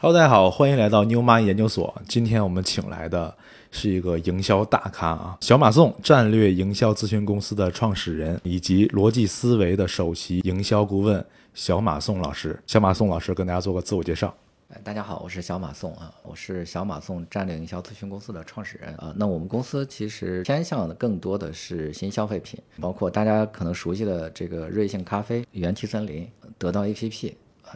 Hello，大家好，欢迎来到妞妈研究所。今天我们请来的是一个营销大咖啊，小马宋战略营销咨询公司的创始人，以及逻辑思维的首席营销顾问小马宋老师。小马宋老师跟大家做个自我介绍。哎，大家好，我是小马宋啊，我是小马宋战略营销咨询公司的创始人啊。那我们公司其实偏向的更多的是新消费品，包括大家可能熟悉的这个瑞幸咖啡、元气森林、得到 APP，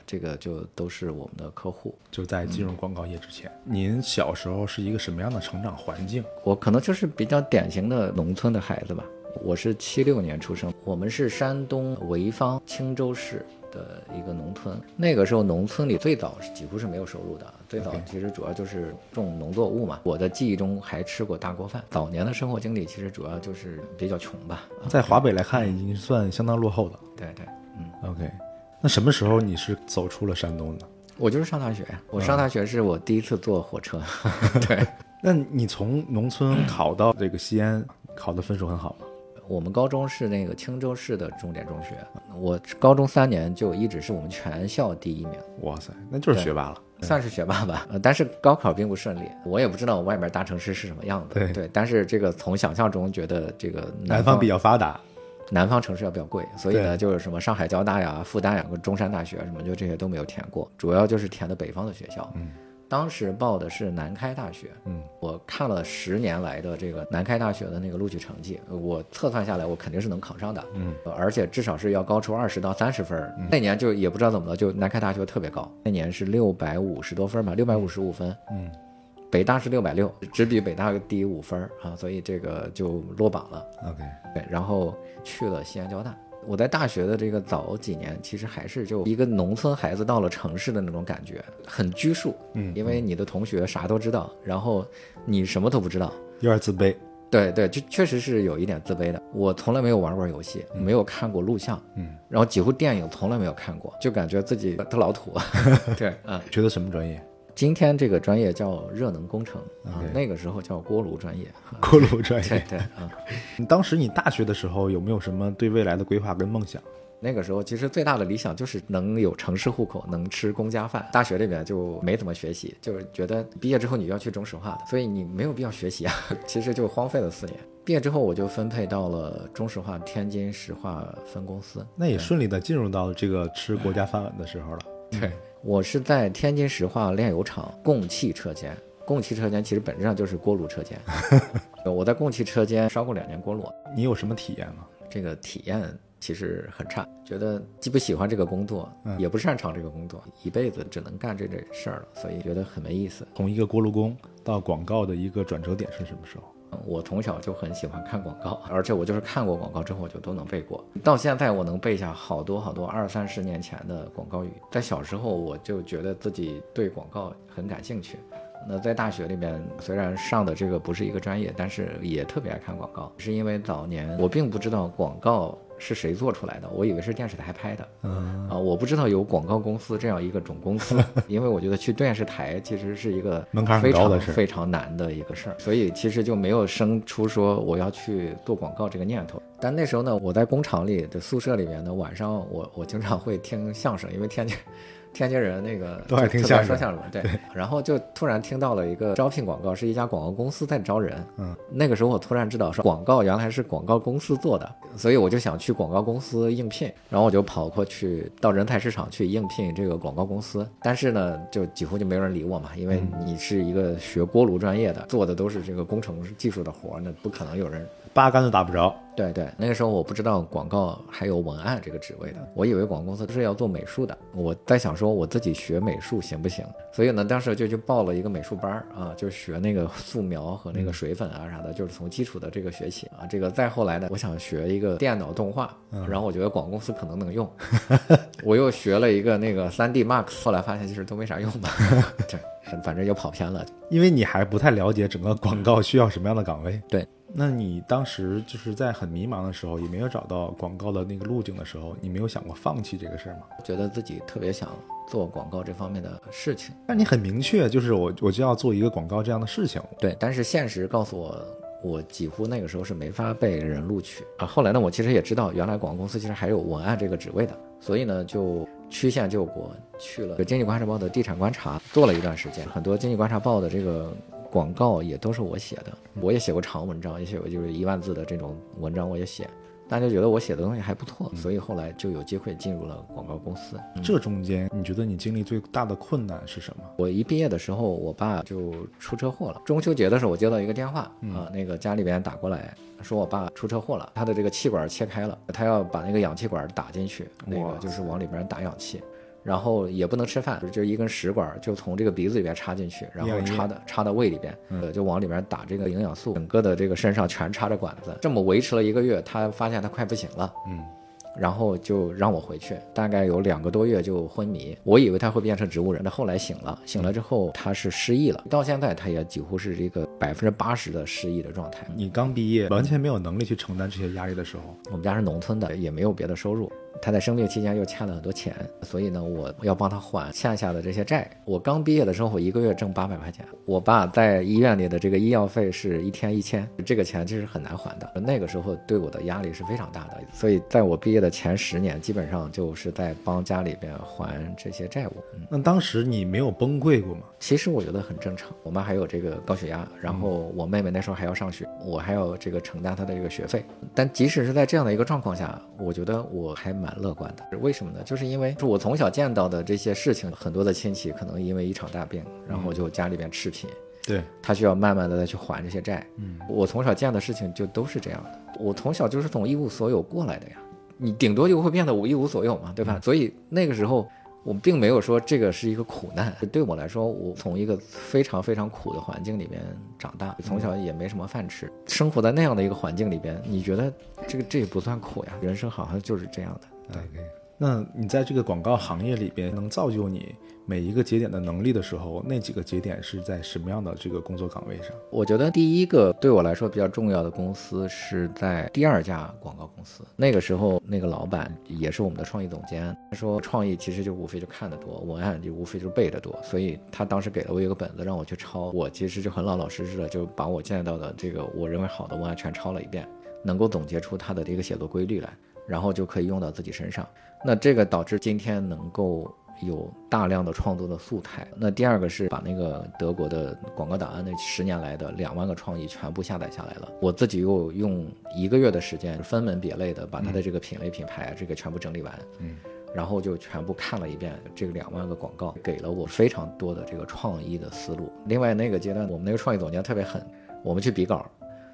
这个就都是我们的客户。就在进入广告业之前，您小时候是一个什么样的成长环境？我可能就是比较典型的农村的孩子吧。我是七六年出生，我们是山东潍坊青州市的一个农村。那个时候，农村里最早是几乎是没有收入的，最早其实主要就是种农作物嘛。我的记忆中还吃过大锅饭。早年的生活经历其实主要就是比较穷吧。在华北来看，已经算相当落后的。对对，嗯，OK，那什么时候你是走出了山东的？我就是上大学呀。我上大学是我第一次坐火车。对，那你从农村考到这个西安，考的分数很好吗？我们高中是那个青州市的重点中学，我高中三年就一直是我们全校第一名。哇塞，那就是学霸了。算是学霸吧，呃，但是高考并不顺利，我也不知道外面大城市是什么样的，对但是这个从想象中觉得这个南方比较发达，南方城市要比较贵，所以呢，就是什么上海交大呀、复旦呀、跟中山大学什么，就这些都没有填过，主要就是填的北方的学校。嗯，当时报的是南开大学，嗯，我看了十年来的这个南开大学的那个录取成绩，我测算下来，我肯定是能考上的，嗯。呃，而且至少是要高出二十到三十分儿。那年就也不知道怎么了，就南开大学特别高，那年是六百五十多分吧，六百五十五分，嗯，北大是六百六，只比北大低五分儿啊，所以这个就落榜了。，OK，对，然后去了西安交大。我在大学的这个早几年，其实还是就一个农村孩子到了城市的那种感觉，很拘束。嗯因为你的同学啥都知道，然后你什么都不知道。有点自卑，对对，就确实是有一点自卑的。我从来没有玩过游戏，没有看过录像，嗯，然后几乎电影从来没有看过，就感觉自己特老土。对，嗯，学的什么专业？今天这个专业叫热能工程啊那个时候叫锅炉专业。锅炉专业。对对，嗯。你 当时你大学的时候有没有什么对未来的规划跟梦想？那个时候其实最大的理想就是能有城市户口，能吃公家饭。大学里面就没怎么学习，就是觉得毕业之后你要去中石化的，所以你没有必要学习啊。其实就荒废了四年。毕业之后我就分配到了中石化天津石化分公司。那也顺利的进入到这个吃国家饭碗的时候了。对，我是在天津石化炼油厂供气车间。供气车间其实本质上就是锅炉车间。我在供气车间烧过两年锅炉，你有什么体验吗？这个体验其实很差，觉得既不喜欢这个工作，嗯也不擅长这个工作，一辈子只能干这这事儿了，所以觉得很没意思。从一个锅炉工到广告的一个转折点是什么时候？我从小就很喜欢看广告，而且我就是看过广告之后，我就都能背过。到现在我能背下好多好多二三十年前的广告语。在小时候我就觉得自己对广告很感兴趣。那在大学里面，虽然上的这个不是一个专业，但是也特别爱看广告，是因为早年我并不知道广告是谁做出来的，我以为是电视台拍的。嗯，啊，我不知道有广告公司这样一个总公司，因为我觉得去电视台其实是一个门槛很非常非常难的一个事儿，所以其实就没有生出说我要去做广告这个念头。但那时候呢，我在工厂里的宿舍里面呢，晚上我我经常会听相声，因为天津。天津人那个 都爱听相声说相声嘛，对。然后就突然听到了一个招聘广告，是一家广告公司在招人。嗯，那个时候我突然知道说广告原来是广告公司做的，所以我就想去广告公司应聘，然后我就跑过去到人才市场去应聘这个广告公司。但是呢，就几乎就没有人理我嘛，因为你是一个学锅炉专业的，做的都是这个工程技术的活儿，那不可能有人八竿子打不着。对对，那个时候我不知道广告还有文案这个职位的，我以为广告公司是要做美术的。我在想说我自己学美术行不行？所以呢，当时就去报了一个美术班儿啊，就学那个素描和那个水粉啊啥的，就是从基础的这个学起啊。这个再后来呢，我想学一个电脑动画，然后我觉得广告公司可能能用，我又学了一个那个 3D Max，后来发现其实都没啥用吧。对，反正又跑偏了。因为你还不太了解整个广告需要什么样的岗位。对，那你当时就是在很迷茫的时候，也没有找到广告的那个路径的时候，你没有想过放弃这个事儿吗？觉得自己特别想做广告这方面的事情。但你很明确，就是我我就要做一个广告这样的事情。对，但是现实告诉我，我几乎那个时候是没法被人录取啊。后来呢，我其实也知道，原来广告公司其实还有文案这个职位的，所以呢，就曲线救国，去了《经济观察报》的地产观察，做了一段时间。很多《经济观察报》的这个广告也都是我写的，我也写过长文章，也写过就是一万字的这种文章，我也写。大家觉得我写的东西还不错，所以后来就有机会进入了广告公司。这中间你觉得你经历最大的困难是什么？我一毕业的时候，我爸就出车祸了。中秋节的时候，我接到一个电话啊，那个家里边打过来，说我爸出车祸了，他的这个气管切开了，他要把那个氧气管打进去，那个就是往里边打氧气。然后也不能吃饭，就一根食管就从这个鼻子里边插进去，然后插的插到胃里边，呃，就往里边打这个营养素，整个的这个身上全插着管子，这么维持了一个月，他发现他快不行了，嗯，然后就让我回去，大概有两个多月就昏迷，我以为他会变成植物人，但后来醒了，醒了之后他是失忆了，到现在他也几乎是这个百分之八十的失忆的状态。你刚毕业，完全没有能力去承担这些压力的时候，我们家是农村的，也没有别的收入。他在生病期间又欠了很多钱，所以呢，我要帮他还欠下的这些债。我刚毕业的时候，我一个月挣八百块钱。我爸在医院里的这个医药费是一天一千，这个钱其实很难还的。那个时候对我的压力是非常大的，所以在我毕业的前十年，基本上就是在帮家里边还这些债务。那当时你没有崩溃过吗？其实我觉得很正常。我妈还有这个高血压，然后我妹妹那时候还要上学，我还要这个承担她的这个学费。但即使是在这样的一个状况下，我觉得我还蛮。乐观的，为什么呢？就是因为我从小见到的这些事情，很多的亲戚可能因为一场大病，然后就家里边赤贫，对他需要慢慢的再去还这些债。嗯，我从小见的事情就都是这样的。我从小就是从一无所有过来的呀，你顶多就会变得一无所有嘛，对吧？所以那个时候。我并没有说这个是一个苦难，对我来说，我从一个非常非常苦的环境里面长大，从小也没什么饭吃，生活在那样的一个环境里边，你觉得这个这也不算苦呀？人生好像就是这样的。对，那你在这个广告行业里边能造就你？每一个节点的能力的时候，那几个节点是在什么样的这个工作岗位上？我觉得第一个对我来说比较重要的公司是在第二家广告公司。那个时候，那个老板也是我们的创意总监。他说，创意其实就无非就看得多，文案就无非就是背得多。所以他当时给了我一个本子让我去抄，我其实就很老老实实的就把我见到的这个我认为好的文案全抄了一遍，能够总结出他的这个写作规律来，然后就可以用到自己身上。那这个导致今天能够。有大量的创作的素材。那第二个是把那个德国的广告档案那十年来的两万个创意全部下载下来了。我自己又用一个月的时间分门别类的把它的这个品类品牌这个全部整理完，嗯，然后就全部看了一遍这个两万个广告，给了我非常多的这个创意的思路。另外那个阶段我们那个创意总监特别狠，我们去比稿。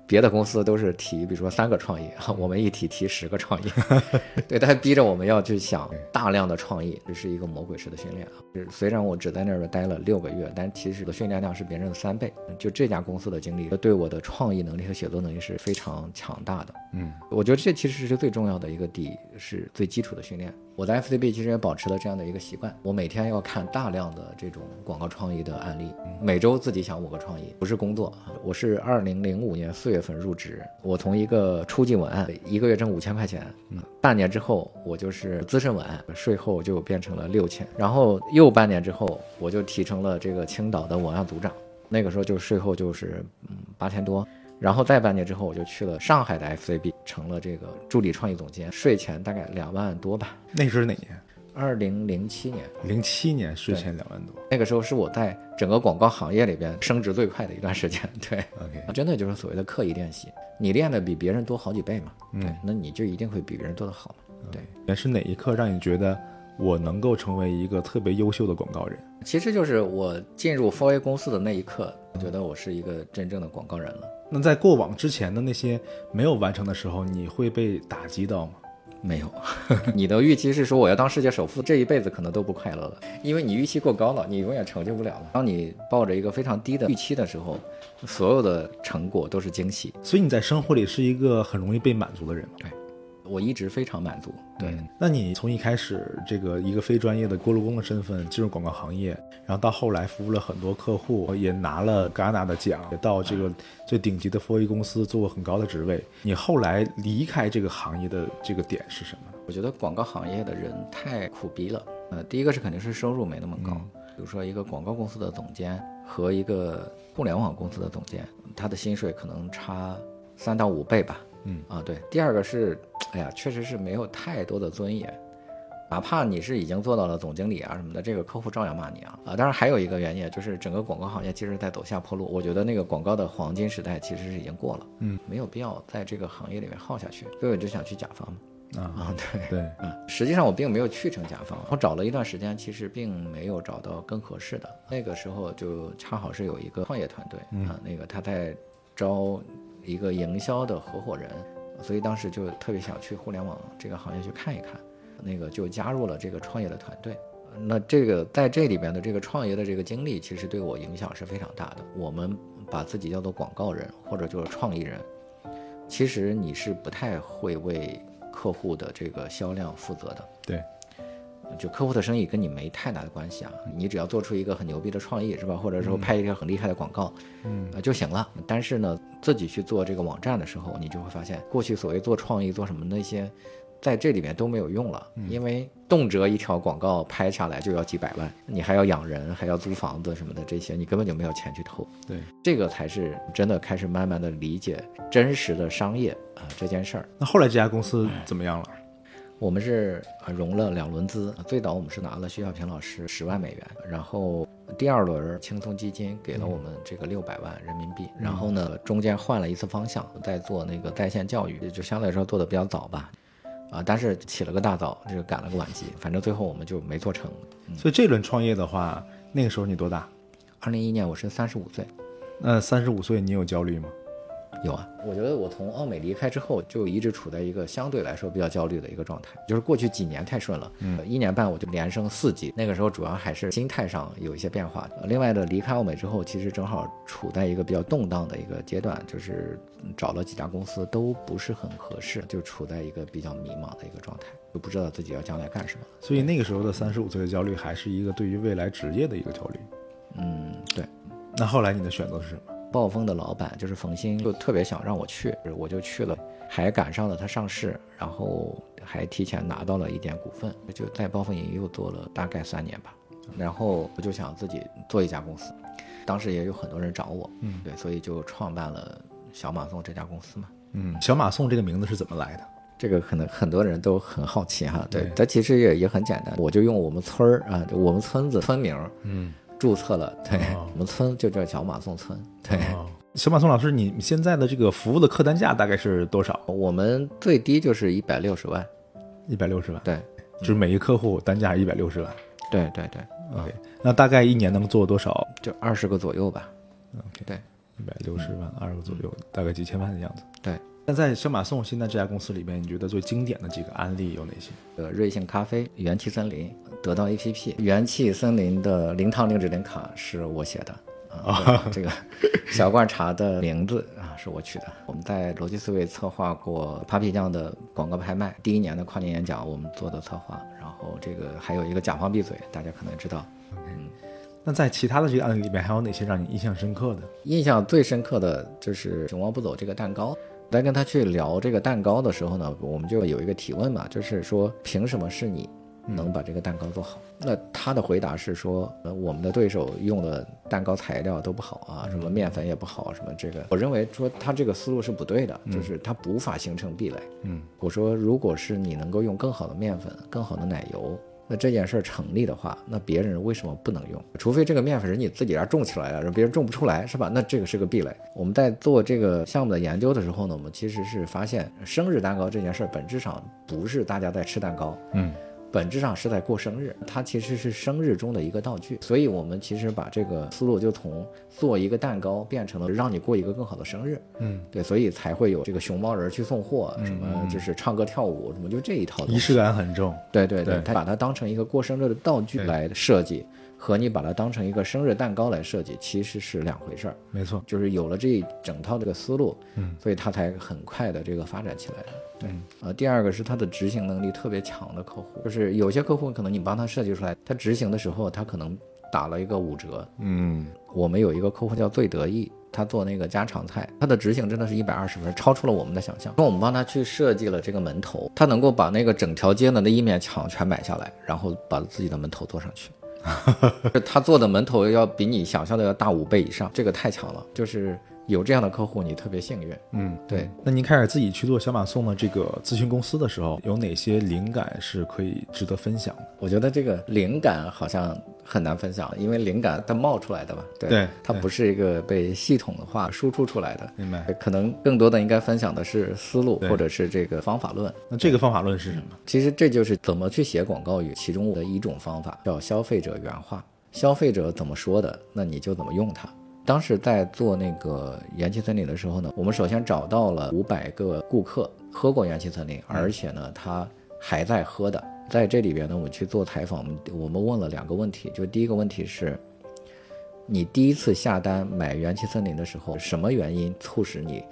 别的公司都是提，比如说三个创意，我们一提提十个创意，对，他逼着我们要去想大量的创意，这是一个魔鬼式的训练啊。虽然我只在那边待了六个月，但其实的训练量是别人的三倍。就这家公司的经历，对我的创意能力和写作能力是非常强大的。嗯，我觉得这其实是最重要的一个底，是最基础的训练。我在 FCB 其实也保持了这样的一个习惯，我每天要看大量的这种广告创意的案例，每周自己想五个创意，不是工作。我是二零零五年四月份入职，我从一个初级文案，一个月挣五千块钱，半年之后我就是资深文案，税后就变成了六千，然后又半年之后我就提成了这个青岛的文案组长，那个时候就税后就是嗯八千多。然后再半年之后，我就去了上海的 FCB，成了这个助理创意总监，税前大概两万多吧。那是哪年？二零零七年。零七年税前两万多，那个时候是我在整个广告行业里边升职最快的一段时间。对，OK，真的就是所谓的刻意练习，你练的比别人多好几倍嘛。对，那你就一定会比别人做得好嘛。对，也是哪一刻让你觉得我能够成为一个特别优秀的广告人？其实就是我进入 f o r A 公司的那一刻，我觉得我是一个真正的广告人了。那在过往之前的那些没有完成的时候，你会被打击到吗？没有，你的预期是说我要当世界首富，这一辈子可能都不快乐了，因为你预期过高了，你永远成就不了了。当你抱着一个非常低的预期的时候，所有的成果都是惊喜。所以你在生活里是一个很容易被满足的人吗？对。我一直非常满足。对，那你从一开始这个一个非专业的锅炉工的身份进入广告行业，然后到后来服务了很多客户，也拿了戛纳的奖，也到这个最顶级的 f o r 公司做过很高的职位。你后来离开这个行业的这个点是什么？我觉得广告行业的人太苦逼了。呃，第一个是肯定是收入没那么高，比如说一个广告公司的总监和一个互联网公司的总监，他的薪水可能差三到五倍吧。嗯啊，对，第二个是，哎呀，确实是没有太多的尊严。哪怕你是已经做到了总经理啊什么的，这个客户照样骂你啊啊！当然还有一个原因，就是整个广告行业其实在走下坡路。我觉得那个广告的黄金时代其实是已经过了，嗯，没有必要在这个行业里面耗下去，所以我就想去甲方啊啊，对。对，嗯，实际上我并没有去成甲方，我找了一段时间，其实并没有找到更合适的。那个时候就恰好是有一个创业团队啊，那个他在招一个营销的合伙人，所以当时就特别想去互联网这个行业去看一看，那个就加入了这个创业的团队。那这个在这里边的这个创业的这个经历，其实对我影响是非常大的。我们把自己叫做广告人或者就是创意人，其实你是不太会为客户的这个销量负责的。对，就客户的生意跟你没太大的关系啊，你只要做出一个很牛逼的创意是吧？或者说拍一个很厉害的广告，嗯呃就行了。但是呢，自己去做这个网站的时候，你就会发现，过去所谓做创意做什么那些，在这里面都没有用了，因为动辄一条广告拍下来就要几百万，你还要养人，还要租房子什么的，这些你根本就没有钱去投。对。这个才是真的开始慢慢的理解真实的商业啊、这件事儿。那后来这家公司怎么样了？我们是呃融了两轮资，最早我们是拿了徐小平老师十万美元，然后第二轮轻松基金给了我们这个六百万人民币，然后呢中间换了一次方向，在做那个在线教育，就相对来说做的比较早吧，啊，但是起了个大早，这个赶了个晚集，反正最后我们就没做成。所以这轮创业的话，那个时候你多大？二零一一年我是三十五岁，那三十五岁你有焦虑吗？有啊，我觉得我从奥美离开之后，就一直处在一个相对来说比较焦虑的一个状态，就是过去几年太顺了，嗯，一年半我就连升四级，那个时候主要还是心态上有一些变化。呃另外的，离开奥美之后，其实正好处在一个比较动荡的一个阶段，就是嗯找了几家公司都不是很合适，就处在一个比较迷茫的一个状态，就不知道自己要将来干什么。所以那个时候的三十五岁的焦虑，还是一个对于未来职业的一个焦虑。嗯，对。那后来你的选择是什么？暴风的老板就是冯鑫，就特别想让我去，我就去了，还赶上了它上市，然后还提前拿到了一点股份，就在暴风影又做了大概三年吧，然后我就想自己做一家公司，当时也有很多人找我，嗯，对，所以就创办了小马送这家公司嘛。嗯，小马送这个名字是怎么来的？这个可能很多人都很好奇哈，对对，它其实也也很简单，我就用我们村儿啊，我们村子村名儿嗯，注册了，对，哦我们村就叫小马送村，对。哦，小马宋老师，你现在的这个服务的客单价大概是多少？我们最低就是一百六十万，一百六十万，对，就是每一客户单价一百六十万。对对对，OK，那大概一年能做多少就二十个左右吧。？OK，对一百六十万，二十个左右，大概几千万的样子。对，那在小马送现在这家公司里面，你觉得最经典的几个案例有哪些？呃，瑞幸咖啡、元气森林、得到 APP、元气森林的零糖零脂零卡是我写的。啊，对这个小罐茶的名字啊是我取的。我们在逻辑思维策划过 Papi 酱的广告拍卖，第一年的跨年演讲我们做的策划，然后这个还有一个甲方闭嘴，大家可能知道。嗯那在其他的这个案例里面，还有哪些让你印象深刻的？印象最深刻的就是熊猫不走这个蛋糕。在跟他去聊这个蛋糕的时候呢，我们就有一个提问嘛，就是说凭什么是你能把这个蛋糕做好？那他的回答是说，呃，我们的对手用的蛋糕材料都不好啊，什么面粉也不好，什么这个，我认为说他这个思路是不对的，就是他无法形成壁垒。嗯，我说，如果是你能够用更好的面粉、更好的奶油，那这件事儿成立的话，那别人为什么不能用？除非这个面粉是你自己家种起来的，别人种不出来，是吧？那这个是个壁垒。我们在做这个项目的研究的时候呢，我们其实是发现，生日蛋糕这件事儿本质上不是大家在吃蛋糕，嗯，本质上是在过生日，它其实是生日中的一个道具。所以我们其实把这个思路就从做一个蛋糕变成了让你过一个更好的生日。嗯，对，所以才会有这个熊猫人去送货，什么就是唱歌跳舞，什么就这一套仪式感很重。对对对对，他把它当成一个过生日的道具来设计，和你把它当成一个生日蛋糕来设计，其实是两回事儿。没错，就是有了这一整套这个思路，嗯，所以它才很快的这个发展起来的。对嗯，呃，第二个是它的执行能力特别强的客户，就是有些客户可能你帮他设计出来，他执行的时候他可能打了一个五折。嗯，我们有一个客户叫最得意，他做那个家常菜，他的执行真的是一百二十分，超出了我们的想象。那我们帮他去设计了这个门头，他能够把那个整条街的那一面墙全买下来，然后把自己的门头做上去。他做的门头要比你想象的要大五倍以上，这个太强了。就是有这样的客户，你特别幸运。嗯，对。那您开始自己去做小马送的这个咨询公司的时候，有哪些灵感是可以值得分享的？我觉得这个灵感好像很难分享，因为灵感它冒出来的吧，对，它不是一个被系统的话输出出来的。明白。可能更多的应该分享的是思路，或者是这个方法论。那这个方法论是什么？其实这就是怎么去写广告语其中的一种方法，叫消费者原话。消费者怎么说的，那你就怎么用它。当时在做那个元气森林的时候呢，我们首先找到了五百个顾客喝过元气森林，而且呢他还在喝的。在这里边呢，我们去做采访，我们我们问了两个问题，就第一个问题是，你第一次下单买元气森林的时候，什么原因促使你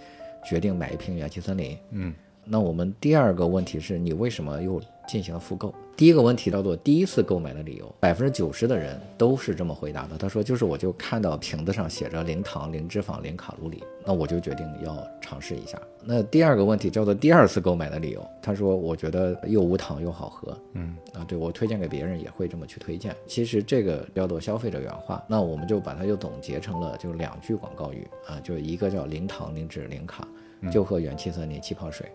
决定买一瓶元气森林？嗯，那我们第二个问题是你为什么又进行了复购？第一个问题叫做第一次购买的理由，百分之九十的人都是这么回答的。他说就是我就看到瓶子上写着零糖、零脂肪、零卡路里，那我就决定要尝试一下。那第二个问题叫做第二次购买的理由，他说我觉得又无糖又好喝，嗯啊，对我推荐给别人也会这么去推荐。其实这个叫做消费者原话，那我们就把它又总结成了就两句广告语啊，就一个叫零糖、零脂、零卡，就喝元气森林气泡水。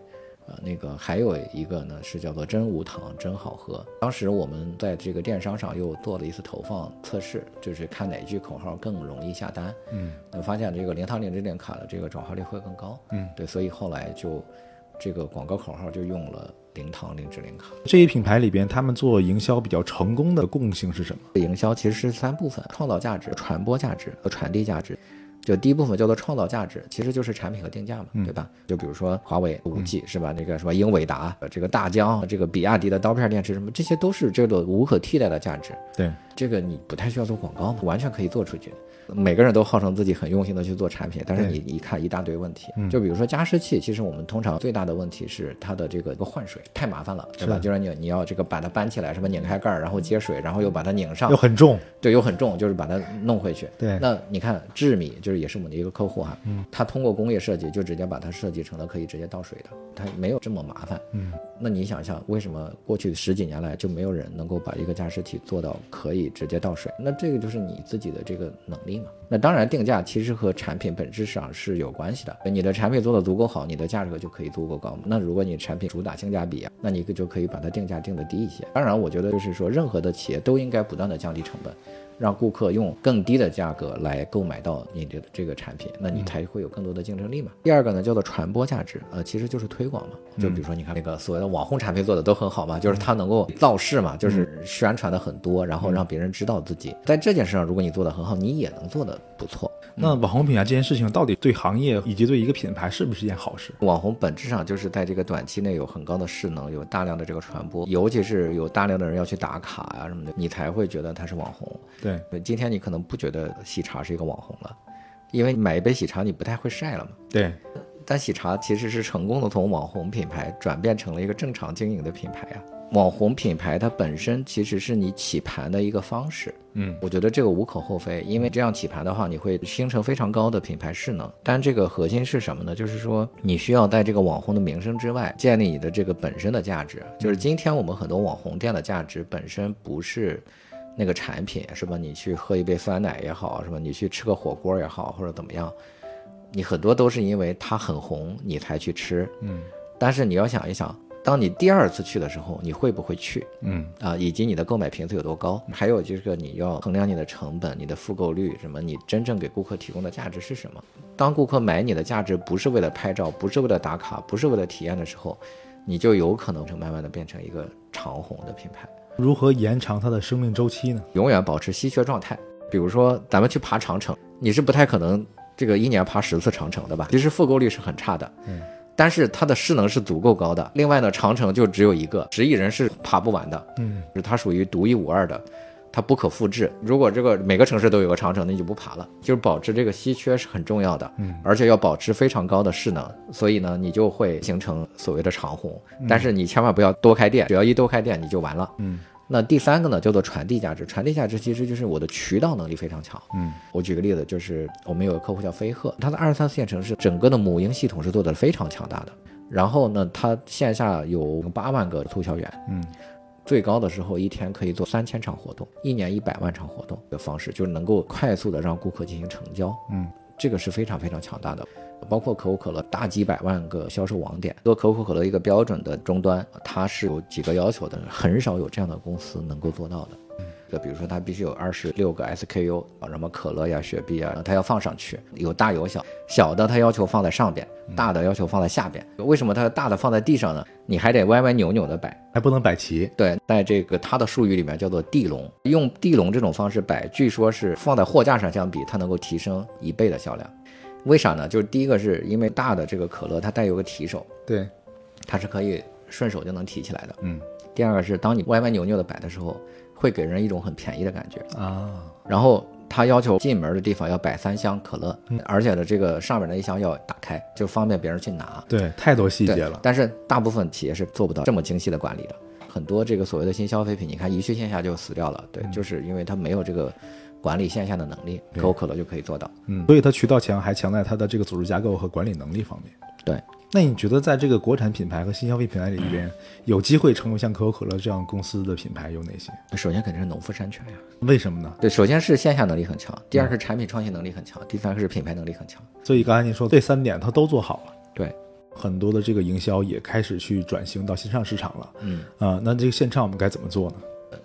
啊，那个还有一个呢是叫做真无糖真好喝。当时我们在这个电商上又做了一次投放测试，就是看哪句口号更容易下单。嗯，那发现这个零糖零脂零卡的这个转化率会更高。嗯，对，所以后来就这个广告口号就用了零糖零脂零卡。这一品牌里边，他们做营销比较成功的共性是什么？营销其实是三部分：创造价值、传播价值和传递价值。就第一部分叫做创造价值，其实就是产品和定价嘛，对吧？就比如说华为五 G 是吧？那个什么英伟达、这个大疆、这个比亚迪的刀片电池什么，这些都是这个无可替代的价值。对，这个你不太需要做广告嘛，完全可以做出去。每个人都号称自己很用心的去做产品，但是你一看一大堆问题，嗯就比如说加湿器，其实我们通常最大的问题是它的这个换水太麻烦了，对吧？就是你你要这个把它搬起来，什么拧开盖儿，然后接水，然后又把它拧上又，很重。对，又很重，就是把它弄回去。对那你看智米就是也是我们的一个客户哈，嗯，他通过工业设计就直接把它设计成了可以直接倒水的，它没有这么麻烦。嗯，那你想想，为什么过去十几年来就没有人能够把一个加湿器做到可以直接倒水？那这个就是你自己的这个能力嘛。那当然，定价其实和产品本质上是有关系的。你的产品做得足够好，你的价格就可以足够高。那如果你产品主打性价比啊，那你就可以把它定价定得低一些。当然，我觉得就是说，任何的企业都应该不断的降低成本。让顾客用更低的价格来购买到你的这个产品，那你才会有更多的竞争力嘛。第二个呢，叫做传播价值，呃，其实就是推广嘛。就比如说，你看那个所谓的网红产品做的都很好嘛，就是它能够造势嘛，就是宣传的很多，然后让别人知道自己在这件事上，如果你做的很好，你也能做的不错。那网红品牌这件事情到底对行业以及对一个品牌是不是一件好事？网红本质上就是在这个短期内有很高的势能，有大量的这个传播，尤其是有大量的人要去打卡啊什么的，你才会觉得它是网红。对，对，今天你可能不觉得喜茶是一个网红了，因为买一杯喜茶你不太会晒了嘛。对，但喜茶其实是成功的从网红品牌转变成了一个正常经营的品牌啊。网红品牌它本身其实是你起盘的一个方式，嗯，我觉得这个无可厚非，因为这样起盘的话，你会形成非常高的品牌势能。但这个核心是什么呢？就是说你需要在这个网红的名声之外，建立你的这个本身的价值。就是今天我们很多网红店的价值本身不是。那个产品是吧？你去喝一杯酸奶也好，是吧？你去吃个火锅也好，或者怎么样，你很多都是因为它很红，你才去吃。嗯但是你要想一想，当你第二次去的时候，你会不会去嗯啊？以及你的购买频次有多高？还有就是你要衡量你的成本、你的复购率，什么？你真正给顾客提供的价值是什么？当顾客买你的价值不是为了拍照，不是为了打卡，不是为了体验的时候，你就有可能就慢慢的变成一个长红的品牌。如何延长它的生命周期呢？永远保持稀缺状态。比如说，咱们去爬长城，你是不太可能这个一年爬十次长城的吧？其实复购率是很差的，嗯，但是它的势能是足够高的。另外呢，长城就只有一个，十亿人是爬不完的，嗯，就是它属于独一无二的。它不可复制。如果这个每个城市都有个长城，那你就不爬了。就是保持这个稀缺是很重要的，嗯，而且要保持非常高的势能，所以呢，你就会形成所谓的长虹。但是你千万不要多开店，只要一多开店你就完了。嗯，那第三个呢，叫做传递价值。传递价值其实就是我的渠道能力非常强。嗯，我举个例子，就是我们有个客户叫飞鹤，它的二三线城市整个的母婴系统是做的非常强大的。然后呢，它线下有八万个促销员，嗯，最高的时候一天可以做三千场活动，一年一百万场活动的方式，就是能够快速的让顾客进行成交。嗯，这个是非常非常强大的。包括可口可乐大几百万个销售网点，做可口可乐一个标准的终端，它是有几个要求的，很少有这样的公司能够做到的。就比如说，它必须有二十六个 SKU 啊，什么可乐呀、雪碧啊，它要放上去，有大有小，小的它要求放在上边，大的要求放在下边。为什么它大的放在地上呢？你还得歪歪扭扭的摆，还不能摆齐。对，在这个它的术语里面叫做地笼，用地笼这种方式摆，据说是放在货架上相比，它能够提升一倍的销量。为啥呢？就是第一个是因为大的这个可乐它带有个提手，对，它是可以顺手就能提起来的。嗯第二个是当你歪歪扭扭的摆的时候，会给人一种很便宜的感觉。啊，然后他要求进门的地方要摆三箱可乐，而且呢，这个上面的一箱要打开，就方便别人去拿。对，太多细节了。但是大部分企业是做不到这么精细的管理的。很多这个所谓的新消费品，你看一去线下就死掉了，对，就是因为它没有这个管理线下的能力。可口可乐就可以做到。嗯，所以它渠道强，还强在它的这个组织架构和管理能力方面。对，那你觉得在这个国产品牌和新消费品牌里边，有机会成为像可口可乐这样公司的品牌有哪些？首先肯定是农夫山泉呀。为什么呢？对，首先是线下能力很强，第二是产品创新能力很强，第三个是品牌能力很强。所以刚才您说这三点它都做好了，对，很多的这个营销也开始去转型到线上市场了。嗯，啊、那这个线上我们该怎么做呢？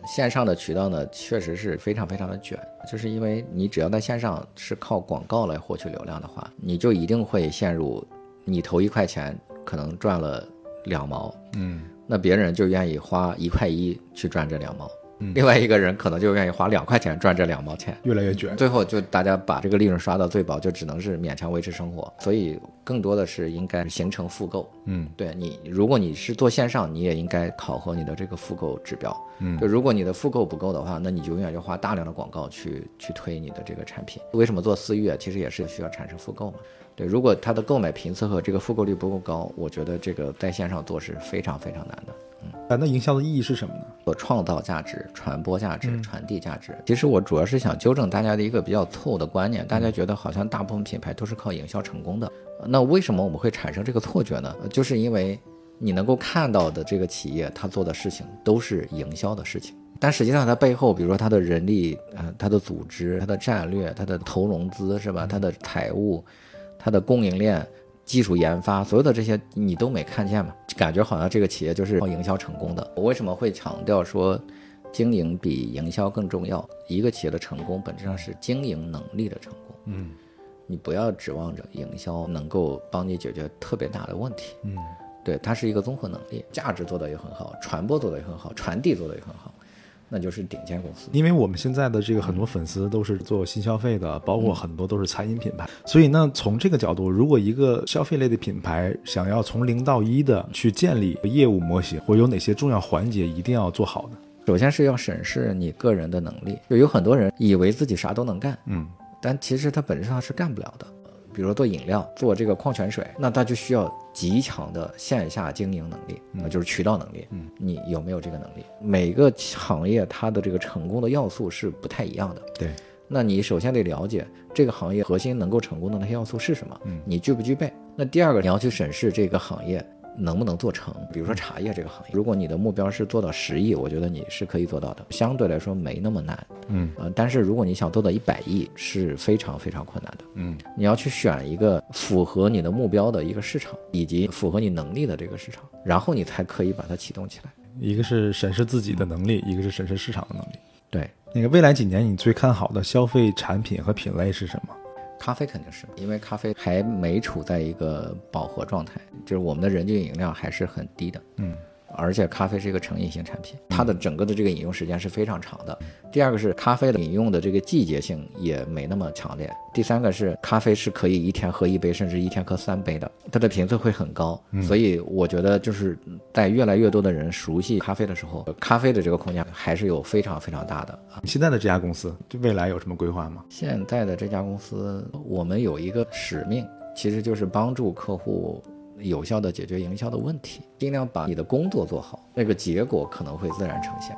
线上的渠道呢，确实是非常非常的卷，就是因为你只要在线上是靠广告来获取流量的话，你就一定会陷入你投一块钱可能赚了两毛，嗯，那别人就愿意花一块一去赚这两毛，另外一个人可能就愿意花两块钱赚这两毛钱。越来越卷。最后就大家把这个利润刷到最薄，就只能是勉强维持生活。所以更多的是应该形成复购。嗯对你，如果你是做线上，你也应该考核你的这个复购指标。嗯就如果你的复购不够的话，那你就永远就花大量的广告去去推你的这个产品。为什么做私域啊？其实也是需要产生复购嘛。对，如果它的购买频次和这个复购率不够高，我觉得这个在线上做是非常非常难的。啊，那营销的意义是什么呢？我创造价值、传播价值、传递价值。其实我主要是想纠正大家的一个比较错误的观念，大家觉得好像大部分品牌都是靠营销成功的。那为什么我们会产生这个错觉呢？呃就是因为你能够看到的这个企业，它做的事情都是营销的事情，但实际上它背后，比如说它的人力、呃，它的组织、它的战略、它的投融资是吧？它的财务、它的供应链。技术研发，所有的这些你都没看见嘛？感觉好像这个企业就是靠营销成功的。我为什么会强调说经营比营销更重要？一个企业的成功本质上是经营能力的成功。嗯你不要指望着营销能够帮你解决特别大的问题。嗯对，它是一个综合能力，价值做得也很好，传播做得也很好，传递做得也很好，那就是顶尖公司。因为我们现在的这个很多粉丝都是做新消费的，包括很多都是餐饮品牌，所以呢，从这个角度，如果一个消费类的品牌想要从零到一的去建立业务模型，或有哪些重要环节一定要做好呢？首先是要审视你个人的能力，就有很多人以为自己啥都能干，嗯但其实他本质上是干不了的。比如说做饮料、做这个矿泉水，那它就需要极强的线下经营能力，那就是渠道能力。嗯，你有没有这个能力？每个行业它的这个成功的要素是不太一样的。对，那你首先得了解这个行业核心能够成功的那些要素是什么，嗯你具不具备？那第二个，你要去审视这个行业能不能做成。比如说茶叶这个行业，如果你的目标是做到十亿，我觉得你是可以做到的，相对来说没那么难。嗯呃，但是如果你想做到一百亿，是非常非常困难的。嗯你要去选一个符合你的目标的一个市场，以及符合你能力的这个市场，然后你才可以把它启动起来。一个是审视自己的能力，一个是审视市场的能力。对，那个未来几年你最看好的消费产品和品类是什么？咖啡肯定是，因为咖啡还没处在一个饱和状态，就是我们的人均饮料还是很低的。嗯而且咖啡是一个成瘾性产品，它的整个的这个饮用时间是非常长的。第二个是咖啡的饮用的这个季节性也没那么强烈。第三个是咖啡是可以一天喝一杯，甚至一天喝三杯的，它的频次会很高。所以我觉得就是在越来越多的人熟悉咖啡的时候，咖啡的这个空间还是有非常非常大的。你现在的这家公司对未来有什么规划吗？现在的这家公司，我们有一个使命，其实就是帮助客户有效的解决营销的问题，尽量把你的工作做好，那个结果可能会自然呈现。